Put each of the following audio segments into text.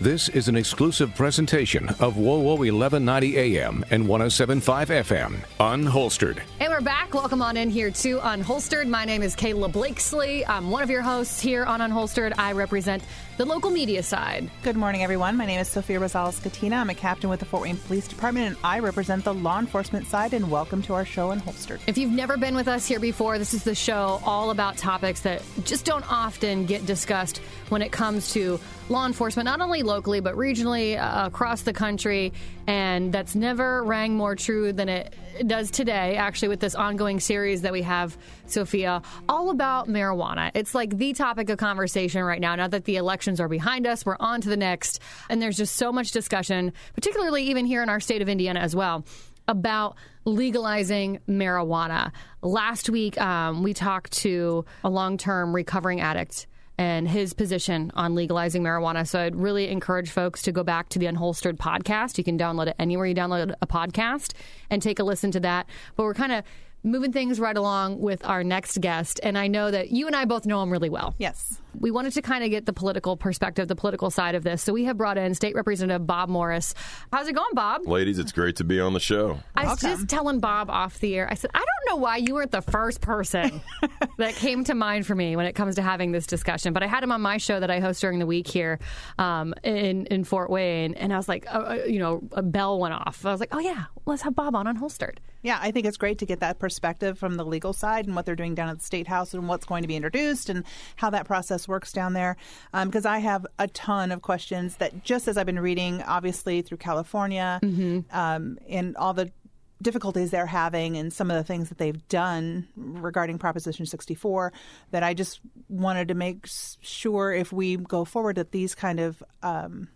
This is an exclusive presentation of WOWO 1190 AM and 1075 FM. Unholstered. And we're back. Welcome on in here to Unholstered. My name is Kayla Blakeslee. I'm one of your hosts here on Unholstered. I represent the local media side. Good morning, everyone. My name is Sophia Rosales Scatena. I'm a captain with the Fort Wayne Police Department, and I represent the law enforcement side. And welcome to our show, in Holster. If you've never been with us here before, this is the show all about topics that just don't often get discussed when it comes to law enforcement, not only locally, but regionally uh, across the country. And that's never rang more true than it does today, actually, with this ongoing series that we have, Sophia, all about marijuana. It's like the topic of conversation right now. Now that the elections are behind us, we're on to the next. And there's just so much discussion, particularly even here in our state of Indiana as well about legalizing marijuana. Last week, um, we talked to a long term recovering addict and his position on legalizing marijuana. So I'd really encourage folks to go back to the Unholstered podcast. You can download it anywhere you download a podcast and take a listen to that. But we're kind of moving things right along with our next guest. And I know that you and I both know him really well. Yes. We wanted to kind of get the political perspective, the political side of this. So we have brought in State Representative Bob Morris. How's it going, Bob? Ladies, it's great to be on the show. I was just telling Bob off the air, I said, I don't know why you weren't the first person that came to mind for me when it comes to having this discussion. But I had him on my show that I host during the week here um, in, in Fort Wayne. And I was like, uh, uh, you know, a bell went off. I was like, oh, yeah, let's have Bob on Unholstered. Yeah, I think it's great to get that perspective from the legal side and what they're doing down at the State House and what's going to be introduced and how that process works down there. Because um, I have a ton of questions that, just as I've been reading, obviously through California mm-hmm. um, and all the difficulties they're having and some of the things that they've done regarding Proposition 64 that I just wanted to make sure if we go forward that these kind of um,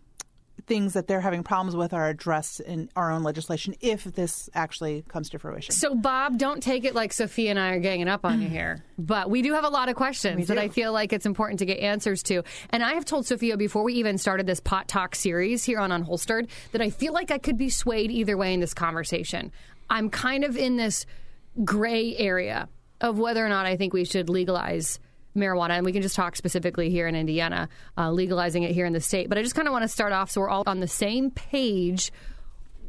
things that they're having problems with are addressed in our own legislation if this actually comes to fruition. So, Bob, don't take it like Sophia and I are ganging up on you here, but we do have a lot of questions that I feel like it's important to get answers to. And I have told Sophia before we even started this Pot Talk series here on Unholstered that I feel like I could be swayed either way in this conversation. I'm kind of in this gray area of whether or not I think we should legalize marijuana, and we can just talk specifically here in Indiana, uh, legalizing it here in the state. But I just kind of want to start off so we're all on the same page.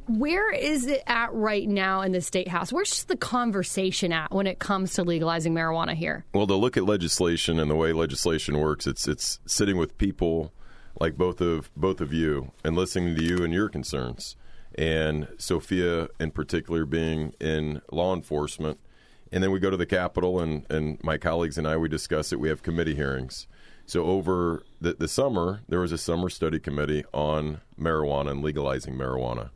Where is it at right now in the state house? Where's the conversation at when it comes to legalizing marijuana here? Well, to look at legislation and the way legislation works, it's it's sitting with people like both of both of you and listening to you and your concerns. And Sophia, in particular, being in law enforcement, and then we go to the Capitol, and, and my colleagues and I, we discuss it. We have committee hearings. So over the, the summer, there was a summer study committee on marijuana and legalizing marijuana.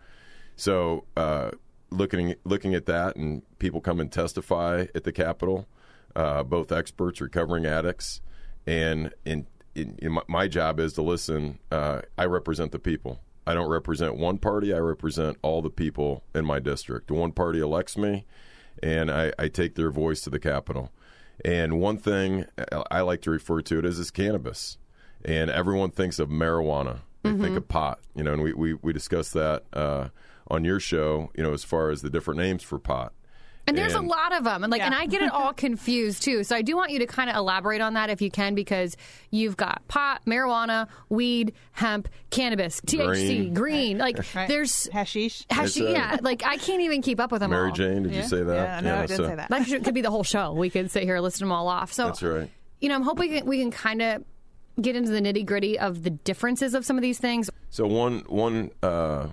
So uh, looking looking at that, and people come and testify at the Capitol, uh, both experts, recovering addicts, and in, in, in my, my, job is to listen. Uh, I represent the people. I don't represent one party. I represent all the people in my district. One party elects me and I, I take their voice to the Capitol. And one thing I like to refer to it as is cannabis. And everyone thinks of marijuana. They mm-hmm. think of pot, you know, and we, we, we discussed that uh, on your show, you know, as far as the different names for pot. And there's and, a lot of them, and like, yeah. and I get it all confused too. So I do want you to kind of elaborate on that if you can, because you've got pot, marijuana, weed, hemp, cannabis, THC, green, green. like right. there's hashish, hashish. Uh, yeah, like I can't even keep up with them. Mary all. Jane, did yeah. you say that? Yeah, no, yeah, I didn't so. say that. That could be the whole show. We could sit here and list them all off. So that's right. You know, I'm hoping we can, we can kind of get into the nitty gritty of the differences of some of these things. So one one. Uh,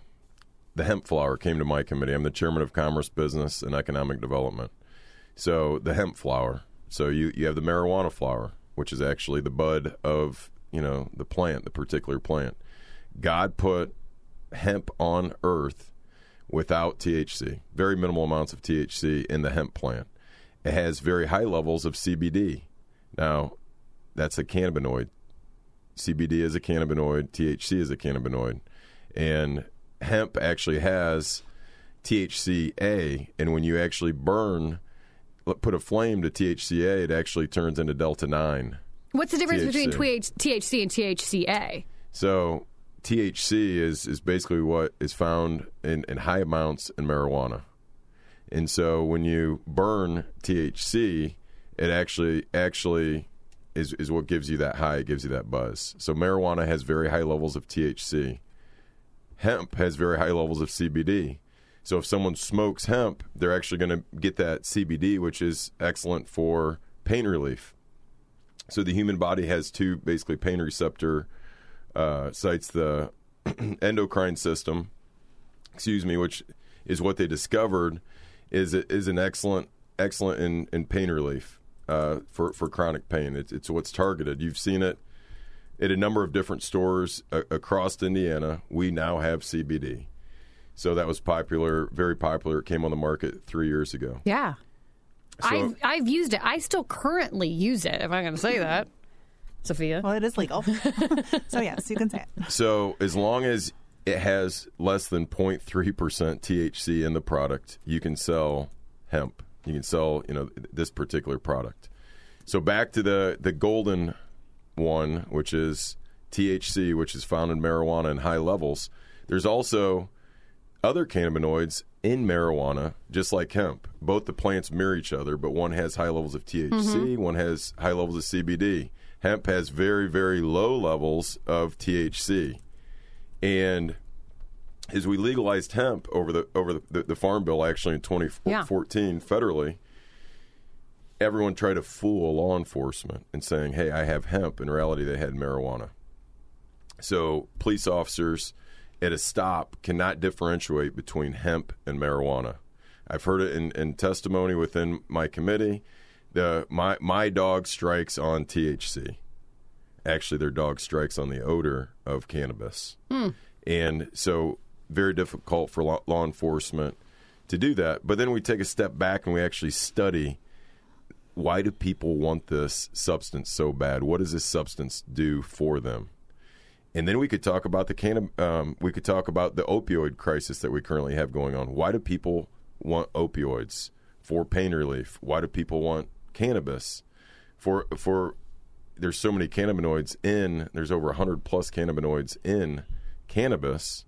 the hemp flower came to my committee. I'm the chairman of Commerce, Business, and Economic Development. So the hemp flower. So you, you have the marijuana flower, which is actually the bud of you know the plant, the particular plant. God put hemp on earth without THC, very minimal amounts of THC in the hemp plant. It has very high levels of CBD. Now, that's a cannabinoid. CBD is a cannabinoid, THC is a cannabinoid. And hemp actually has THCA, and when you actually burn put a flame to THCA, it actually turns into delta nine. What's the difference THC. between THC and THCA? So THC is is basically what is found in, in high amounts in marijuana, and so when you burn THC, it actually actually is, is what gives you that high, it gives you that buzz. So marijuana has very high levels of THC. Hemp has very high levels of CBD. So if someone smokes hemp, they're actually going to get that CBD, which is excellent for pain relief. So the human body has two basically pain receptor uh, sites: the endocrine system, excuse me, which is what they discovered is is an excellent excellent in, in pain relief uh, for for chronic pain. It's, it's what's targeted. You've seen it at a number of different stores a- across Indiana. We now have CBD. So that was popular, very popular. It came on the market three years ago. Yeah. So- I've I've used it. I still currently use it. If I'm going to say that, Sophia. Well, it is legal. so, yes, you can say it. So as long as it has less than 0.3% THC in the product, you can sell hemp. You can sell, you know, this particular product. So back to the the golden one, which is THC, which is found in marijuana in high levels. There's also other cannabinoids in marijuana, just like hemp. Both the plants mirror each other, but one has high levels of THC, mm-hmm. one has high levels of CBD. Hemp has very, very low levels of THC. And as we legalized hemp over the over the, the, the farm bill actually in 2014 federally, everyone tried to fool law enforcement and saying, "Hey, I have hemp." In reality, they had marijuana. So police officers at a stop cannot differentiate between hemp and marijuana. I've heard it in, in testimony within my committee. The my my dog strikes on THC. Actually, their dog strikes on the odor of cannabis, hmm. and so very difficult for law, law enforcement to do that. But then we take a step back and we actually study why do people want this substance so bad? What does this substance do for them? And then we could talk about the can. Um, we could talk about the opioid crisis that we currently have going on. Why do people want opioids for pain relief? Why do people want cannabis for for? There's so many cannabinoids in. There's over 100 plus cannabinoids in cannabis,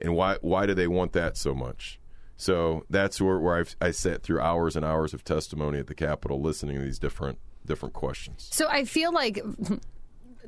and why why do they want that so much? So that's where, where I've, I sat through hours and hours of testimony at the Capitol, listening to these different different questions. So I feel like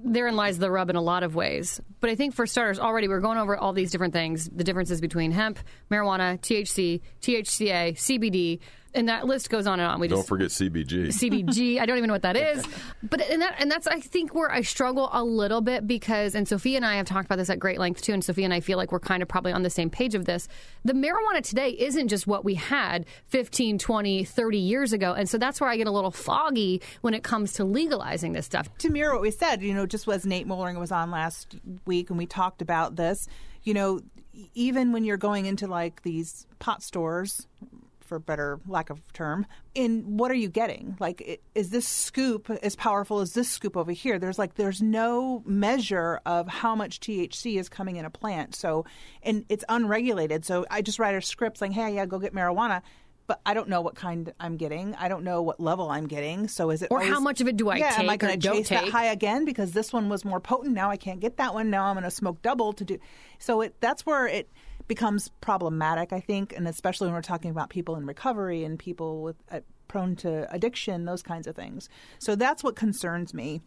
therein lies the rub in a lot of ways. But I think for starters, already we're going over all these different things the differences between hemp, marijuana, THC, THCA, CBD, and that list goes on and on. We Don't just forget CBG. CBG. I don't even know what that is. But and that and that's I think where I struggle a little bit because and Sophia and I have talked about this at great length too and Sophia and I feel like we're kind of probably on the same page of this. The marijuana today isn't just what we had 15, 20, 30 years ago. And so that's where I get a little foggy when it comes to legalizing this stuff. to mirror what we said, you know, just as Nate Mollering was on last week and we talked about this, you know, even when you're going into like these pot stores, for better lack of term, in what are you getting? Like, is this scoop as powerful as this scoop over here? There's like, there's no measure of how much THC is coming in a plant. So, and it's unregulated. So I just write a script saying, hey, yeah, go get marijuana. But I don't know what kind I'm getting. I don't know what level I'm getting. So is it Or always- how much of it do I yeah, am I take going to chase that high again because this one was more potent? Now I can't get that one. Now I'm going to smoke double to do. So it that's where it becomes problematic, I think, and especially when we're talking about people in recovery and people with uh, prone to addiction, those kinds of things. So that's what concerns me.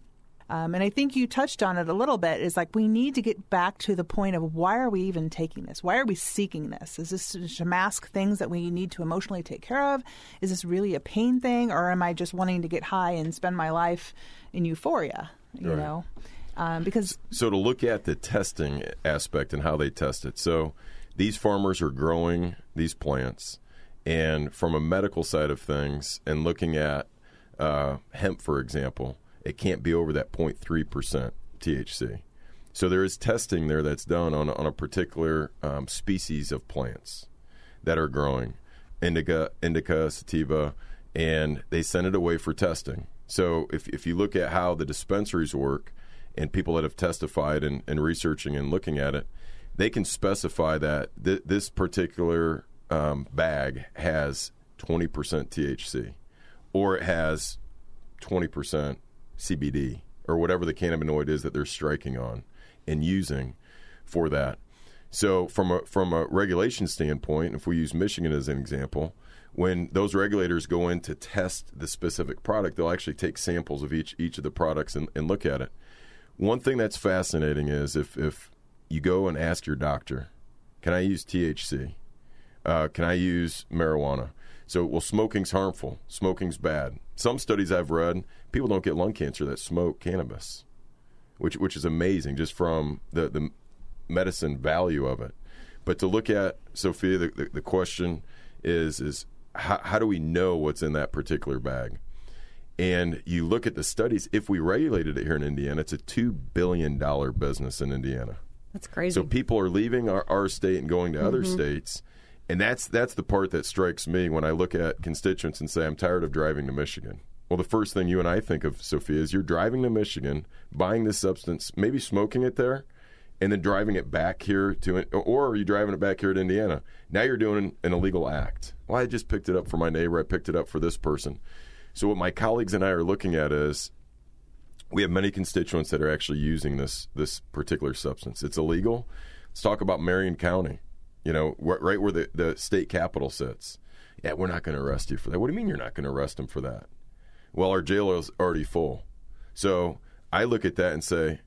Um, and I think you touched on it a little bit. Is like we need to get back to the point of why are we even taking this? Why are we seeking this? Is this to mask things that we need to emotionally take care of? Is this really a pain thing, or am I just wanting to get high and spend my life in euphoria? You Right. know, um, because so to look at the testing aspect and how they test it. So these farmers are growing these plants, and from a medical side of things, and looking at uh, hemp, for example, it can't be over that 0.3 percent THC. So there is testing there that's done on on a particular um, species of plants that are growing, indica, indica, sativa, and they send it away for testing. So if if you look at how the dispensaries work, and people that have testified and, and researching and looking at it, they can specify that th- this particular um, bag has 20% THC, or it has 20% CBD, or whatever the cannabinoid is that they're striking on and using for that. So from a from a regulation standpoint, if we use Michigan as an example, when those regulators go in to test the specific product, they'll actually take samples of each each of the products and, and look at it. One thing that's fascinating is if if you go and ask your doctor, can I use THC? Uh, can I use marijuana? So, well, smoking's harmful. Smoking's bad. Some studies I've read, people don't get lung cancer that smoke cannabis, which which is amazing just from the the medicine value of it. But to look at Sophia, the, the, the question is is how, how do we know what's in that particular bag? And you look at the studies. If we regulated it here in Indiana, it's a two billion dollar business in Indiana. That's crazy. So people are leaving our, our state and going to mm-hmm. other states, and that's that's the part that strikes me when I look at constituents and say I'm tired of driving to Michigan. Well, the first thing you and I think of, Sophia, is you're driving to Michigan, buying this substance, maybe smoking it there, and then driving it back here to, or are you driving it back here to Indiana? Now you're doing an illegal act. Well, I just picked it up for my neighbor. I picked it up for this person. So what my colleagues and I are looking at is we have many constituents that are actually using this this particular substance. It's illegal. Let's talk about Marion County. You know, right where the, the state capital sits. Yeah, we're not going to arrest you for that. What do you mean you're not going to arrest them for that? Well, our jail is already full. So I look at that and say,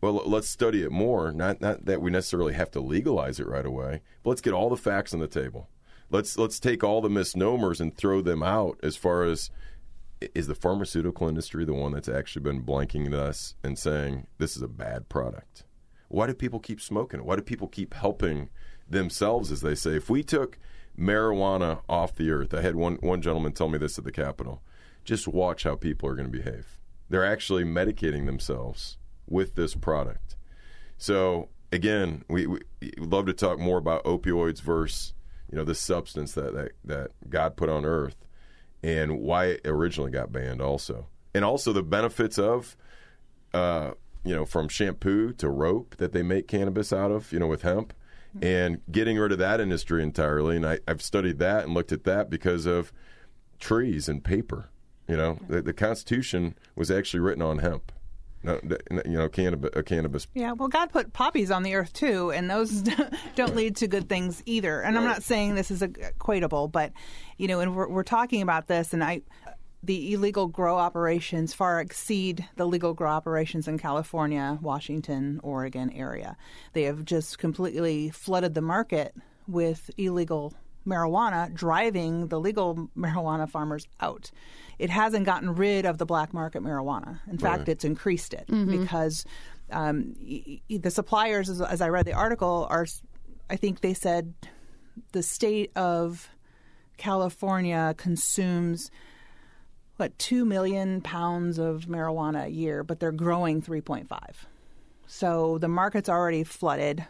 well, let's study it more. Not not that we necessarily have to legalize it right away, but let's get all the facts on the table. Let's let's take all the misnomers and throw them out as far as is the pharmaceutical industry the one that's actually been blanking us and saying this is a bad product? Why do people keep smoking? Why do people keep helping themselves, as they say? If we took marijuana off the earth, I had one, one gentleman tell me this at the Capitol just watch how people are going to behave. They're actually medicating themselves with this product. So again, we, we love to talk more about opioids versus you know this substance that, that that God put on earth and why it originally got banned also. And also the benefits of uh, you know, from shampoo to rope that they make cannabis out of, you know, with hemp, and getting rid of that industry entirely. And I, have studied that and looked at that because of trees and paper. You know, the, the Constitution was actually written on hemp. No, you know, cannabis, a uh, cannabis. Yeah, well, God put poppies on the earth too, and those don't lead to good things either. And right. I'm not saying this is equatable, but you know, and we're, we're talking about this, and I, the illegal grow operations far exceed the legal grow operations in California, Washington, Oregon area. They have just completely flooded the market with illegal marijuana, driving the legal marijuana farmers out it hasn't gotten rid of the black market marijuana. In fact, right. it's increased it mm-hmm. because um, the suppliers, as, as I read the article, are, I think they said the state of California consumes what two million pounds of marijuana a year, but they're growing 3.5. So the market's already flooded.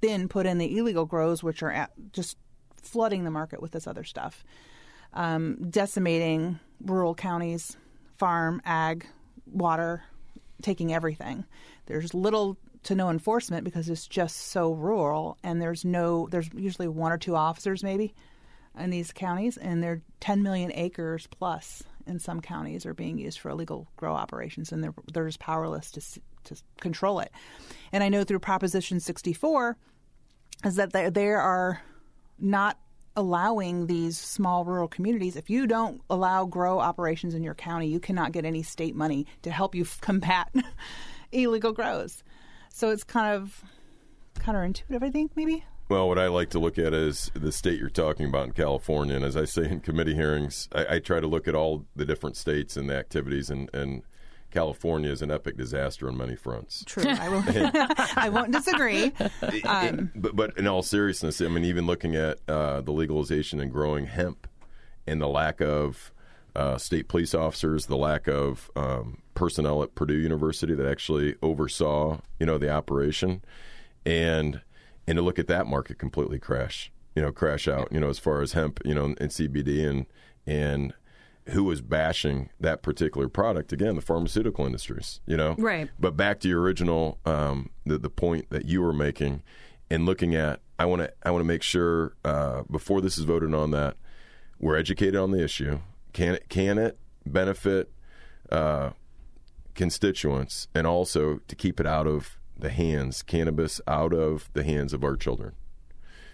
Then put in the illegal grows, which are just flooding the market with this other stuff um, decimating rural counties, farm, ag, water, taking everything. There's little to no enforcement because it's just so rural, and there's no. There's usually one or two officers maybe in these counties, and they're 10 million acres plus in some counties are being used for illegal grow operations, and they're they're just powerless to to control it. And I know through Proposition 64 is that there there are not allowing these small rural communities, if you don't allow grow operations in your county, you cannot get any state money to help you combat illegal grows. So it's kind of counterintuitive, I think, maybe. Well, what I like to look at is the state you're talking about in California. And as I say in committee hearings, I, I try to look at all the different states and the activities and, and California is an epic disaster on many fronts. True, I won't, I won't disagree. Um, but, but in all seriousness, I mean, even looking at uh, the legalization and growing hemp and the lack of uh, state police officers, the lack of um, personnel at Purdue University that actually oversaw, you know, the operation, and and to look at that market completely crash, you know, crash out, you know, as far as hemp, you know, and CBD and and who was bashing that particular product. Again the pharmaceutical industries you know? Right. But back to your original um, the, the point that you were making and looking at i want to i want to make sure uh, before this is voted on that we're educated on the issue. Can it can it benefit uh, constituents? And also to keep it out of the hands cannabis out of the hands of our children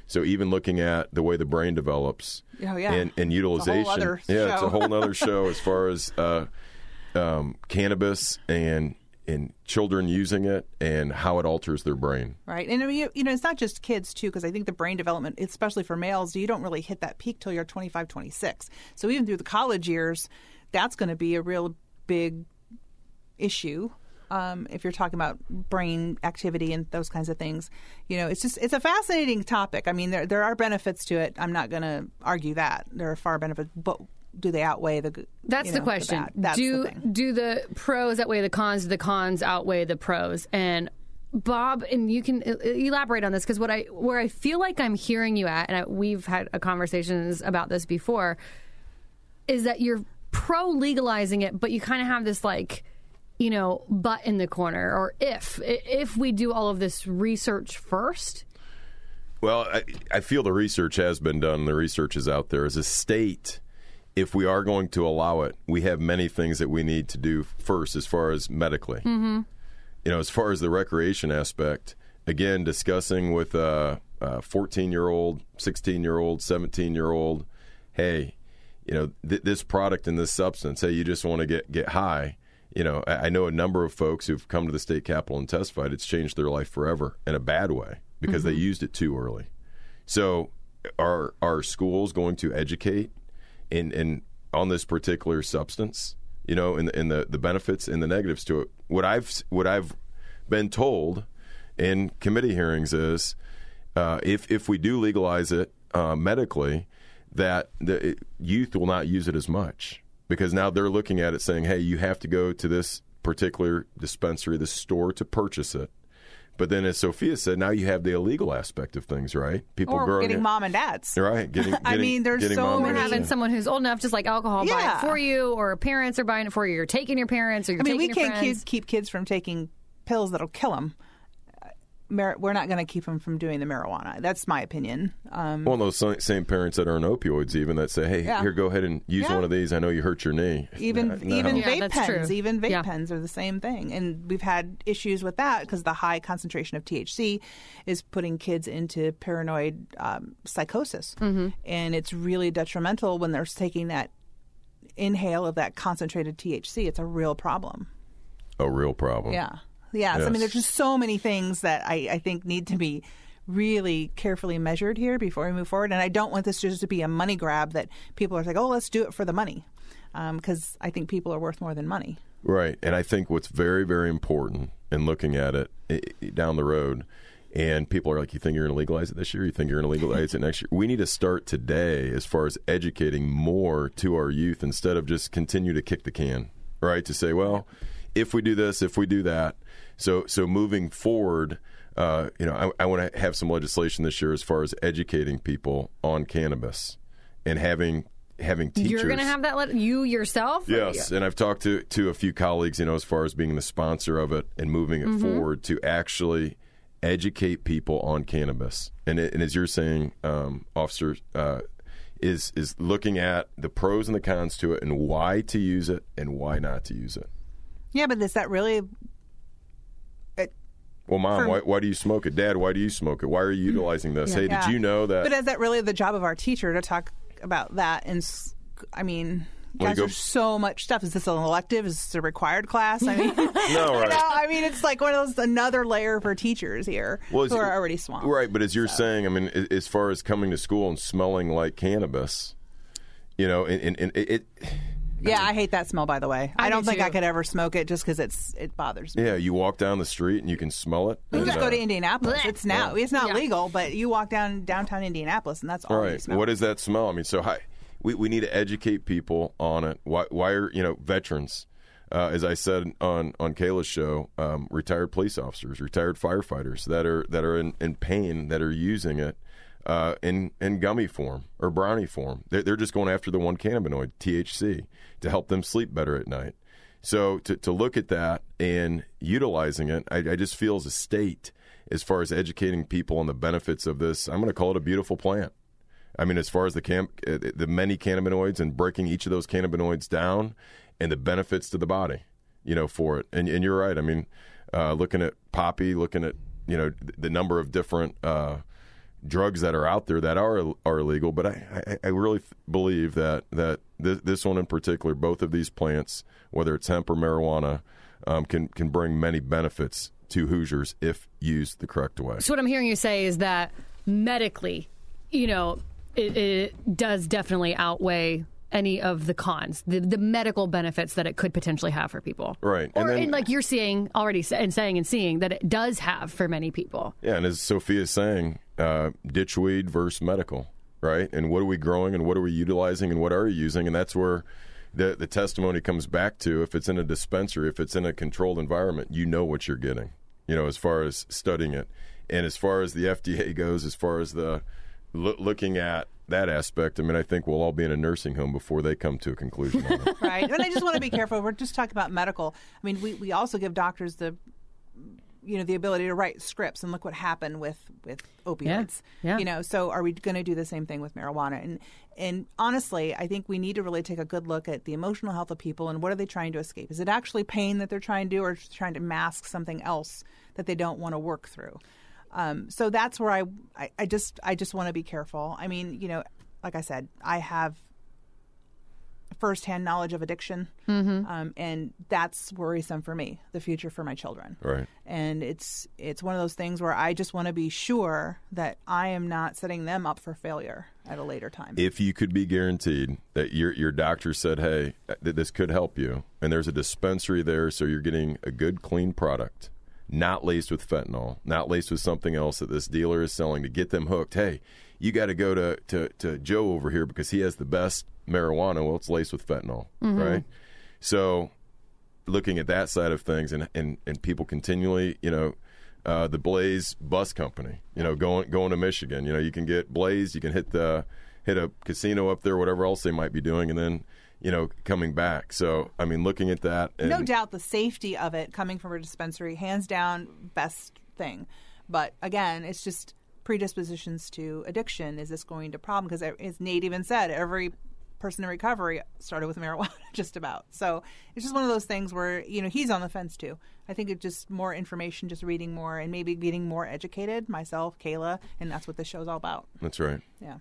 So even looking at the way the brain develops Oh, yeah. and, and It's utilization, other yeah, it's a whole other show as far as uh, um, cannabis and and children using it and how it alters their brain. Right. And you, you know, it's not just kids, too, because I think the brain development, especially for males, you don't really hit that peak till you're 25, 26. So even through the college years, that's going to be a real big issue. Um, if you're talking about brain activity and those kinds of things, you know, it's just it's a fascinating topic. I mean, there there are benefits to it. I'm not going to argue that there are far benefits, but do they outweigh the? That's you the question. bad? That's do the do the pros outweigh the cons? Do the cons outweigh the pros? And Bob, and you can e- elaborate on this because what I where I feel like I'm hearing you at, and I, we've had a conversations about this before, is that you're pro legalizing it, but you kind of have this like, you know, but in the corner, or if if we do all of this research first. Well, I, I feel the research has been done. The research is out there. As a state, if we are going to allow it, we have many things that we need to do first, as far as medically. Mm-hmm. You know, as far as the recreation aspect, again, discussing with a 14 year old, 16 year old, 17 year old, hey, you know, th- this product and this substance, hey, you just want to get, get high. You know, I, know a number of folks who've come to the state capitol and testified. It's changed their life forever in a bad way because they used it too early. So, are are schools going to educate in in on this particular substance? You know, in the, in the the benefits and the negatives to it. What I've what I've been told in committee hearings is uh, if if we do legalize it uh, medically, that the youth will not use it as much because now they're looking at it saying, "Hey, you have to go to this particular dispensary, this store to purchase it." But then, as Sophia said, now you have the illegal aspect of things, right? People or growing getting it, mom and dads. right? Getting, getting I mean, there's getting so mom Or many- having yeah. someone who's old enough, just like alcohol, buy it for you, or parents are buying it for you. You're taking your parents, or you're I mean, we your can't friends. keep, keep kids from taking pills that'll kill them. We're not going to keep them from doing the marijuana. That's my opinion. Um, of those same parents that are on opioids, even that say, "Hey, Yeah. here, go ahead and use Yeah. one of these. I know you hurt your knee." even No. even Yeah, vape pens, true. even vape Yeah. pens are the same thing. And we've had issues with that because the high concentration of THC is putting kids into paranoid um, psychosis, Mm-hmm. and it's really detrimental when they're taking that inhale of that concentrated THC. It's a real problem. a real problem. Yeah. Yes. I mean, there's just so many things that I, I think need to be really carefully measured here before we move forward. And I don't want this just to be a money grab that people are like, oh, let's do it for the money. Um, because I think people are worth more than money. Right. And I think what's very, very important in looking at it i- i- down the road, and people are like, you think you're going to legalize it this year? You think you're going to legalize it next year? We need to start today as far as educating more to our youth instead of just continue to kick the can, right? To say, well, if we do this, if we do that. So, so moving forward, uh, you know, I, I want to have some legislation this year as far as educating people on cannabis and having having teachers. You're going to have that let you yourself. or- Yes, and I've talked to to a few colleagues, you know, as far as being the sponsor of it and moving it forward to actually educate people on cannabis. And, it, and as you're saying, um, officer, uh, is is looking at the pros and the cons to it and why to use it and why not to use it. Yeah, but is that really? Well, mom, For- why, why do you smoke it? Dad, why do you smoke it? Why are you mm-hmm. utilizing this? Hey, yeah. did you know that? But is that really the job of our teacher to talk about that? And I mean, Well, guys, go- there's so much stuff. Is this an elective? Is this a required class? I mean, no, you right. know, I mean, it's like one of those another layer for teachers here Well, who are already swamped. Right, but as you're saying, I mean, as far as coming to school and smelling like cannabis, you know, and, and, and it, it Yeah, I hate that smell. By the way, I I, don't do think too. I could ever smoke it just because it's it bothers me. Yeah, you walk down the street and you can smell it. You and, just go uh, to Indianapolis. Blech. It's now it's not Yeah. legal, but you walk down downtown Indianapolis and that's all you Right. smell. What that smell? I mean, so hi, we we need to educate people on it. Why why are you know veterans? Uh, as I said on on Kayla's show, um, retired police officers, retired firefighters that are that are in, in pain that are using it uh, in in gummy form or brownie form. They're, they're just going after the one cannabinoid THC to help them sleep better at night. So to to look at that and utilizing it, I, I just feel as a state, as far as educating people on the benefits of this, I'm going to call it a beautiful plant. I mean, as far as the cam- uh, the many cannabinoids and breaking each of those cannabinoids down and the benefits to the body, you know, for it. And, and you're right. I mean, uh, looking at poppy, looking at you know the number of different uh, drugs that are out there that are are illegal. But I, I, I really th- believe that that this, this one in particular, both of these plants, whether it's hemp or marijuana, um, can can bring many benefits to Hoosiers if used the correct way. So what I'm hearing you say is that medically, you know, it, it does definitely outweigh any of the cons, the, the medical benefits that it could potentially have for people. Right. Or And then- and like you're seeing already and saying and seeing that it does have for many people. Yeah, and as Sophia is saying, uh, ditchweed versus medical, right? And what are we growing and what are we utilizing and what are you using? And that's where the the testimony comes back to. If it's in a dispensary, if it's in a controlled environment, you know what you're getting. You know, as far as studying it, and as far as the FDA goes, as far as the loo- looking at that aspect, I mean, I think we'll all be in a nursing home before they come to a conclusion on right? And I just want to be careful. We're just talking about medical. I mean, we, we also give doctors the you know the ability to write scripts and look what happened with with opioids. Yeah. You know, so are we going to do the same thing with marijuana? And and honestly, I think we need to really take a good look at the emotional health of people and what are they trying to escape? Is it actually pain that they're trying to do, or trying to mask something else that they don't want to work through? Um, so that's where I, I I just I just want to be careful. I mean, you know, like I said, I have firsthand knowledge of addiction, um, and that's worrisome for me. The future for my children, Right. and it's it's one of those things where I just want to be sure that I am not setting them up for failure at a later time. if you could be guaranteed that your your doctor said, "Hey, that this could help you," and there's a dispensary there, so you're getting a good, clean product, not laced with fentanyl, not laced with something else that this dealer is selling to get them hooked. Hey, you got to go to, to to Joe over here because he has the best marijuana. Well, it's laced with fentanyl, right? So, looking at that side of things, and and and people continually, you know. Uh, the Blaze Bus Company, you know, going going to Michigan. You know, you can get Blaze, you can hit the hit a casino up there, whatever else they might be doing, and then you know coming back. So, I mean, looking at that, and, no doubt the safety of it coming from a dispensary, hands down, best thing. But again, it's just predispositions to addiction. Is this going to problem? Because as Nate even said, every person in recovery started with marijuana, just about. So it's just one of those things where you know he's on the fence too. I think it's just more information, just reading more, and maybe getting more educated. Myself, Kayla, and that's what this show's all about. That's right. Yeah.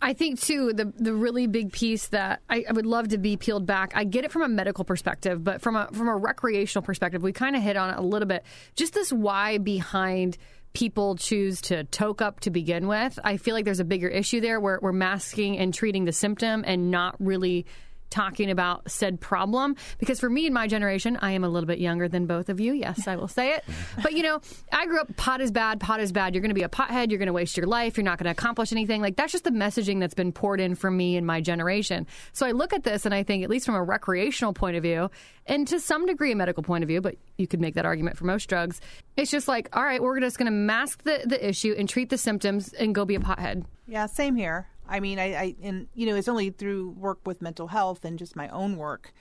I think too the the really big piece that I, I would love to be peeled back. I get it from a medical perspective, but from a from a recreational perspective, we kind of hit on it a little bit. Just this why behind people choose to toke up to begin with. I feel like there's a bigger issue there where we're masking and treating the symptom and not really talking about said problem. Because for me and my generation i am a little bit younger than both of you. Yes i will say it. But you know i grew up pot is bad pot is bad. You're going to be a pothead you're going to waste your life you're not going to accomplish anything. Like that's just the messaging that's been poured in for me and my generation. So i look at this and i think at least from a recreational point of view and to some degree a medical point of view but you could make that argument for most drugs it's just like all right we're just going to mask the, the issue and treat the symptoms and go be a pothead. Yeah, same here. I mean, I, I and you know, it's only through work with mental health and just my own work,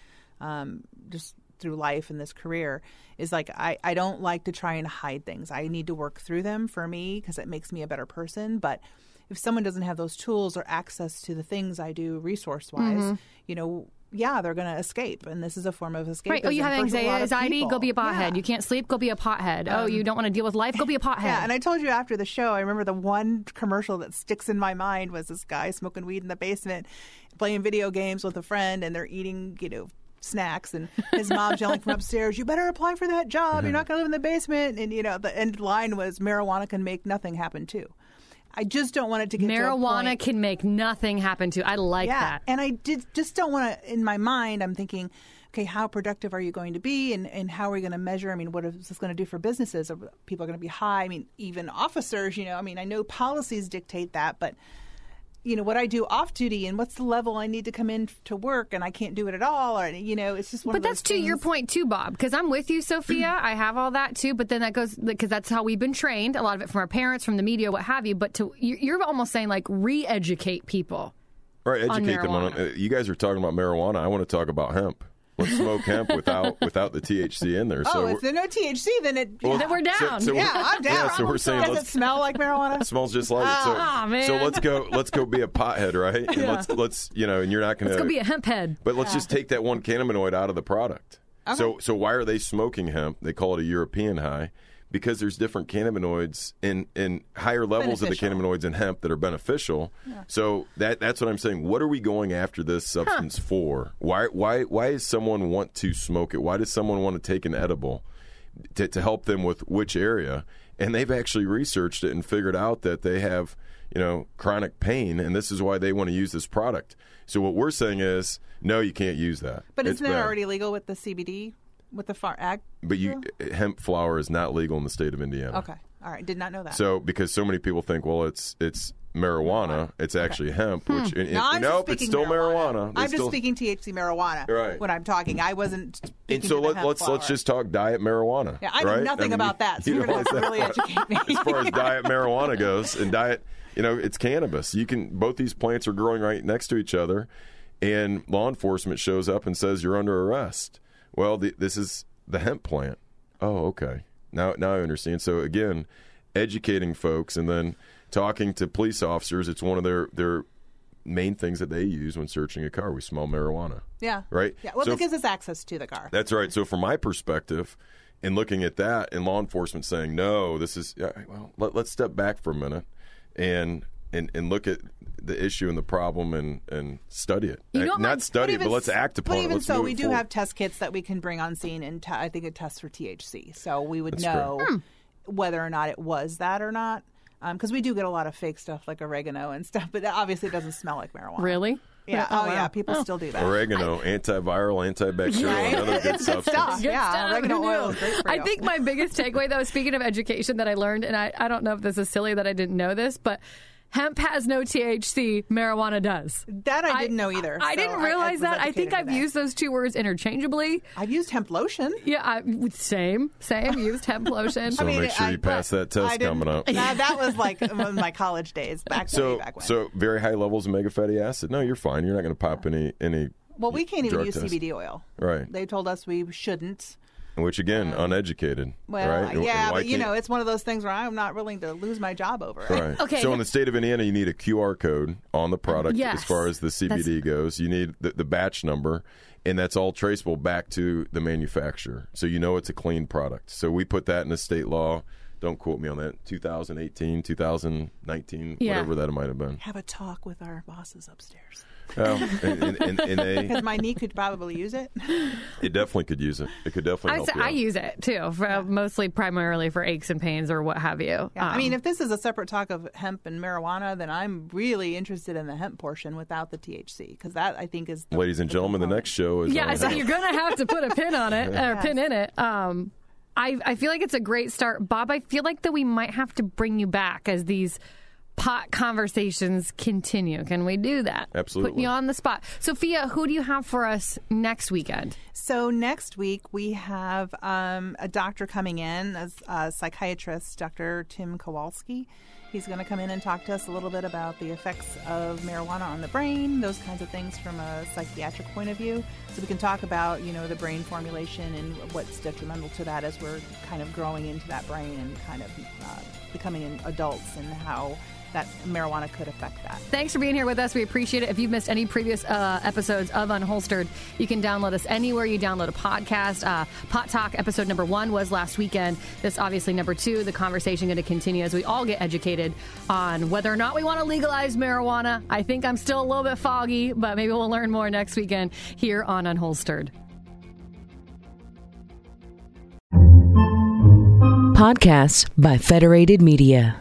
um, just through life and this career, is like I, I don't like to try and hide things. I need to work through them for me because it makes me a better person. But if someone doesn't have those tools or access to the things I do resource wise, you know, yeah, they're going to escape, and this is a form of escape. Right. Oh, you have anxiety, anxiety go be a pothead. You can't sleep, go be a pothead. oh, you um, don't want to deal with life, go be a pothead. Yeah, and I told you after the show, I remember the one commercial that sticks in my mind was this guy smoking weed in the basement, playing video games with a friend, and they're eating, you know, snacks, and his mom's yelling from upstairs, "You better apply for that job. You're not going to live in the basement." And you know, the end line was, "Marijuana can make nothing happen too." I just don't want it to get to Marijuana point- can make nothing happen to. I like yeah, that. and I did just don't want to. In my mind, I'm thinking, okay, how productive are you going to be, and and how are we going to measure? I mean, what is this going to do for businesses? Are people going to be high? I mean, even officers. You know, I mean, I know policies dictate that, but you know what I do off duty, and what's the level I need to come in to work, and I can't do it at all, or you know, it's just one. But of that's those to your point too, Bob. Because I'm with you, Sophia. I have all that too. But then that goes because that's how we've been trained. A lot of it from our parents, from the media, what have you. But to you- you're almost saying like re-educate people. Right, on educate them on. marijuana. Uh, you guys are talking about marijuana. I want to talk about hemp. Let's smoke hemp without without the THC in there. Oh, so if there's no THC, then it. Well. Then we're down. So, so yeah, we're- I'm down. Yeah, so we're saying Does it let's smell like marijuana? smells just like it. So, Ah, man. so let's go. Let's go be a pothead, right? And let's let's you know, and you're not going to Let's go be a hemp head. But let's just take that one cannabinoid out of the product. So so why are they smoking hemp? They call it a European high because there's different cannabinoids in in higher levels Beneficial. of the cannabinoids in hemp that are beneficial. So that that's what I'm saying. What are we going after this substance for? Why why why does someone want to smoke it? Why does someone want to take an edible to, to help them with which area? And they've actually researched it and figured out that they have you know chronic pain, and this is why they want to use this product. So what we're saying is, no, you can't use that. But It's isn't it bad. already legal with the CBD, with the far ag? But you hemp flower is not legal in the state of Indiana. Okay, all right, did not know that. So because so many people think, well, it's it's marijuana, it's actually hemp, which Hmm. No, I'm just nope, it's speaking still marijuana. They I'm just still- speaking THC marijuana Right. when I'm talking. I wasn't. Speaking And so to the let, hemp let's let's just talk diet marijuana. Yeah, I know right? nothing mean, about that, so you you're gonna have to really educate me. as far as diet marijuana goes, and diet, you know, it's cannabis. You can both these plants are growing right next to each other, and law enforcement shows up and says you're under arrest. Well, the, this is the hemp plant. Oh, okay. Now now I understand. So again, educating folks and then talking to police officers. It's one of their their main things that they use when searching a car. We smell marijuana. Yeah. Right? Yeah. Well, So it gives us access to the car. That's right. So, from my perspective, in looking at that, and law enforcement saying, "No, this is well." Let, let's step back for a minute and and and look at the issue and the problem and and study it. You don't Not mind- study it, but even let's act upon But even Let's so, we do forward. have test kits that we can bring on scene, and te- I think it tests for THC, so we would That's know true. Hmm. whether or not it was that or not. Um, because we do get a lot of fake stuff like oregano and stuff, but that obviously it doesn't smell like marijuana. Really? Yeah. Oh, Oh, yeah. wow. People oh. still do that. Oregano, antiviral, antibacterial, Right? another good It's good substance. stuff. Good yeah, stuff. oregano oil is great for I you. think my biggest takeaway, though, speaking of education that I learned, and I, I don't know if this is silly that I didn't know this, but hemp has no THC, marijuana does. that I didn't know either. I, so didn't realize was that. I think I've today. used those two words interchangeably. I've used hemp lotion. Yeah, I, same, same. Used hemp lotion. So make sure you pass that test I didn't- coming up. Nah, that was like in my college days, back So, way back when. so very high levels of omega fatty acid. No, you're fine. You're not going to pop any any. well, we can't even use test. CBD oil. Right. They told us we shouldn't. Which again, um, uneducated. Well, right? Yeah, but you know, it's one of those things where I'm not willing to lose my job over it. Right. Okay. So in the state of Indiana, you need a QR code on the product Yes. as far as the CBD goes. You need the, the batch number, and that's all traceable back to the manufacturer. So you know it's a clean product. So we put that in the state law. Don't quote me on that. 2018, 2019, Yeah. whatever that might have been. Have a talk with our bosses upstairs Well, and, and, and, and they, because my knee could probably use it. it definitely could use it. It could definitely I, help say, you I use it too, for, mostly primarily for aches and pains or what have you. Yeah, I Um, mean, if this is a separate talk of hemp and marijuana, then I'm really interested in the hemp portion without the THC because that I think is. The, Ladies and the gentlemen, the next show is Yeah, so health. you're gonna have to put a pin on it or a pin in it. Um, I I feel like it's a great start, Bob. I feel like that we might have to bring you back as these pot conversations continue. Can we do that? Absolutely. Putting you on the spot, Sophia. Who do you have for us next weekend? So next week we have um, a doctor coming in as a psychiatrist, Dr. Tim Kowalski. He's going to come in and talk to us a little bit about the effects of marijuana on the brain, those kinds of things from a psychiatric point of view. So we can talk about, you know, the brain formulation and what's detrimental to that as we're kind of growing into that brain and kind of uh, becoming adults and how that marijuana could affect that. Thanks for being here with us. We appreciate it. If you've missed any previous uh, episodes of Unholstered, you can download us anywhere you download a podcast. Uh, Pot Talk episode number one was last weekend. This obviously number two. The conversation going to continue as we all get educated on whether or not we want to legalize marijuana. I think I'm still a little bit foggy, but maybe we'll learn more next weekend here on Unholstered. Podcasts by Federated Media.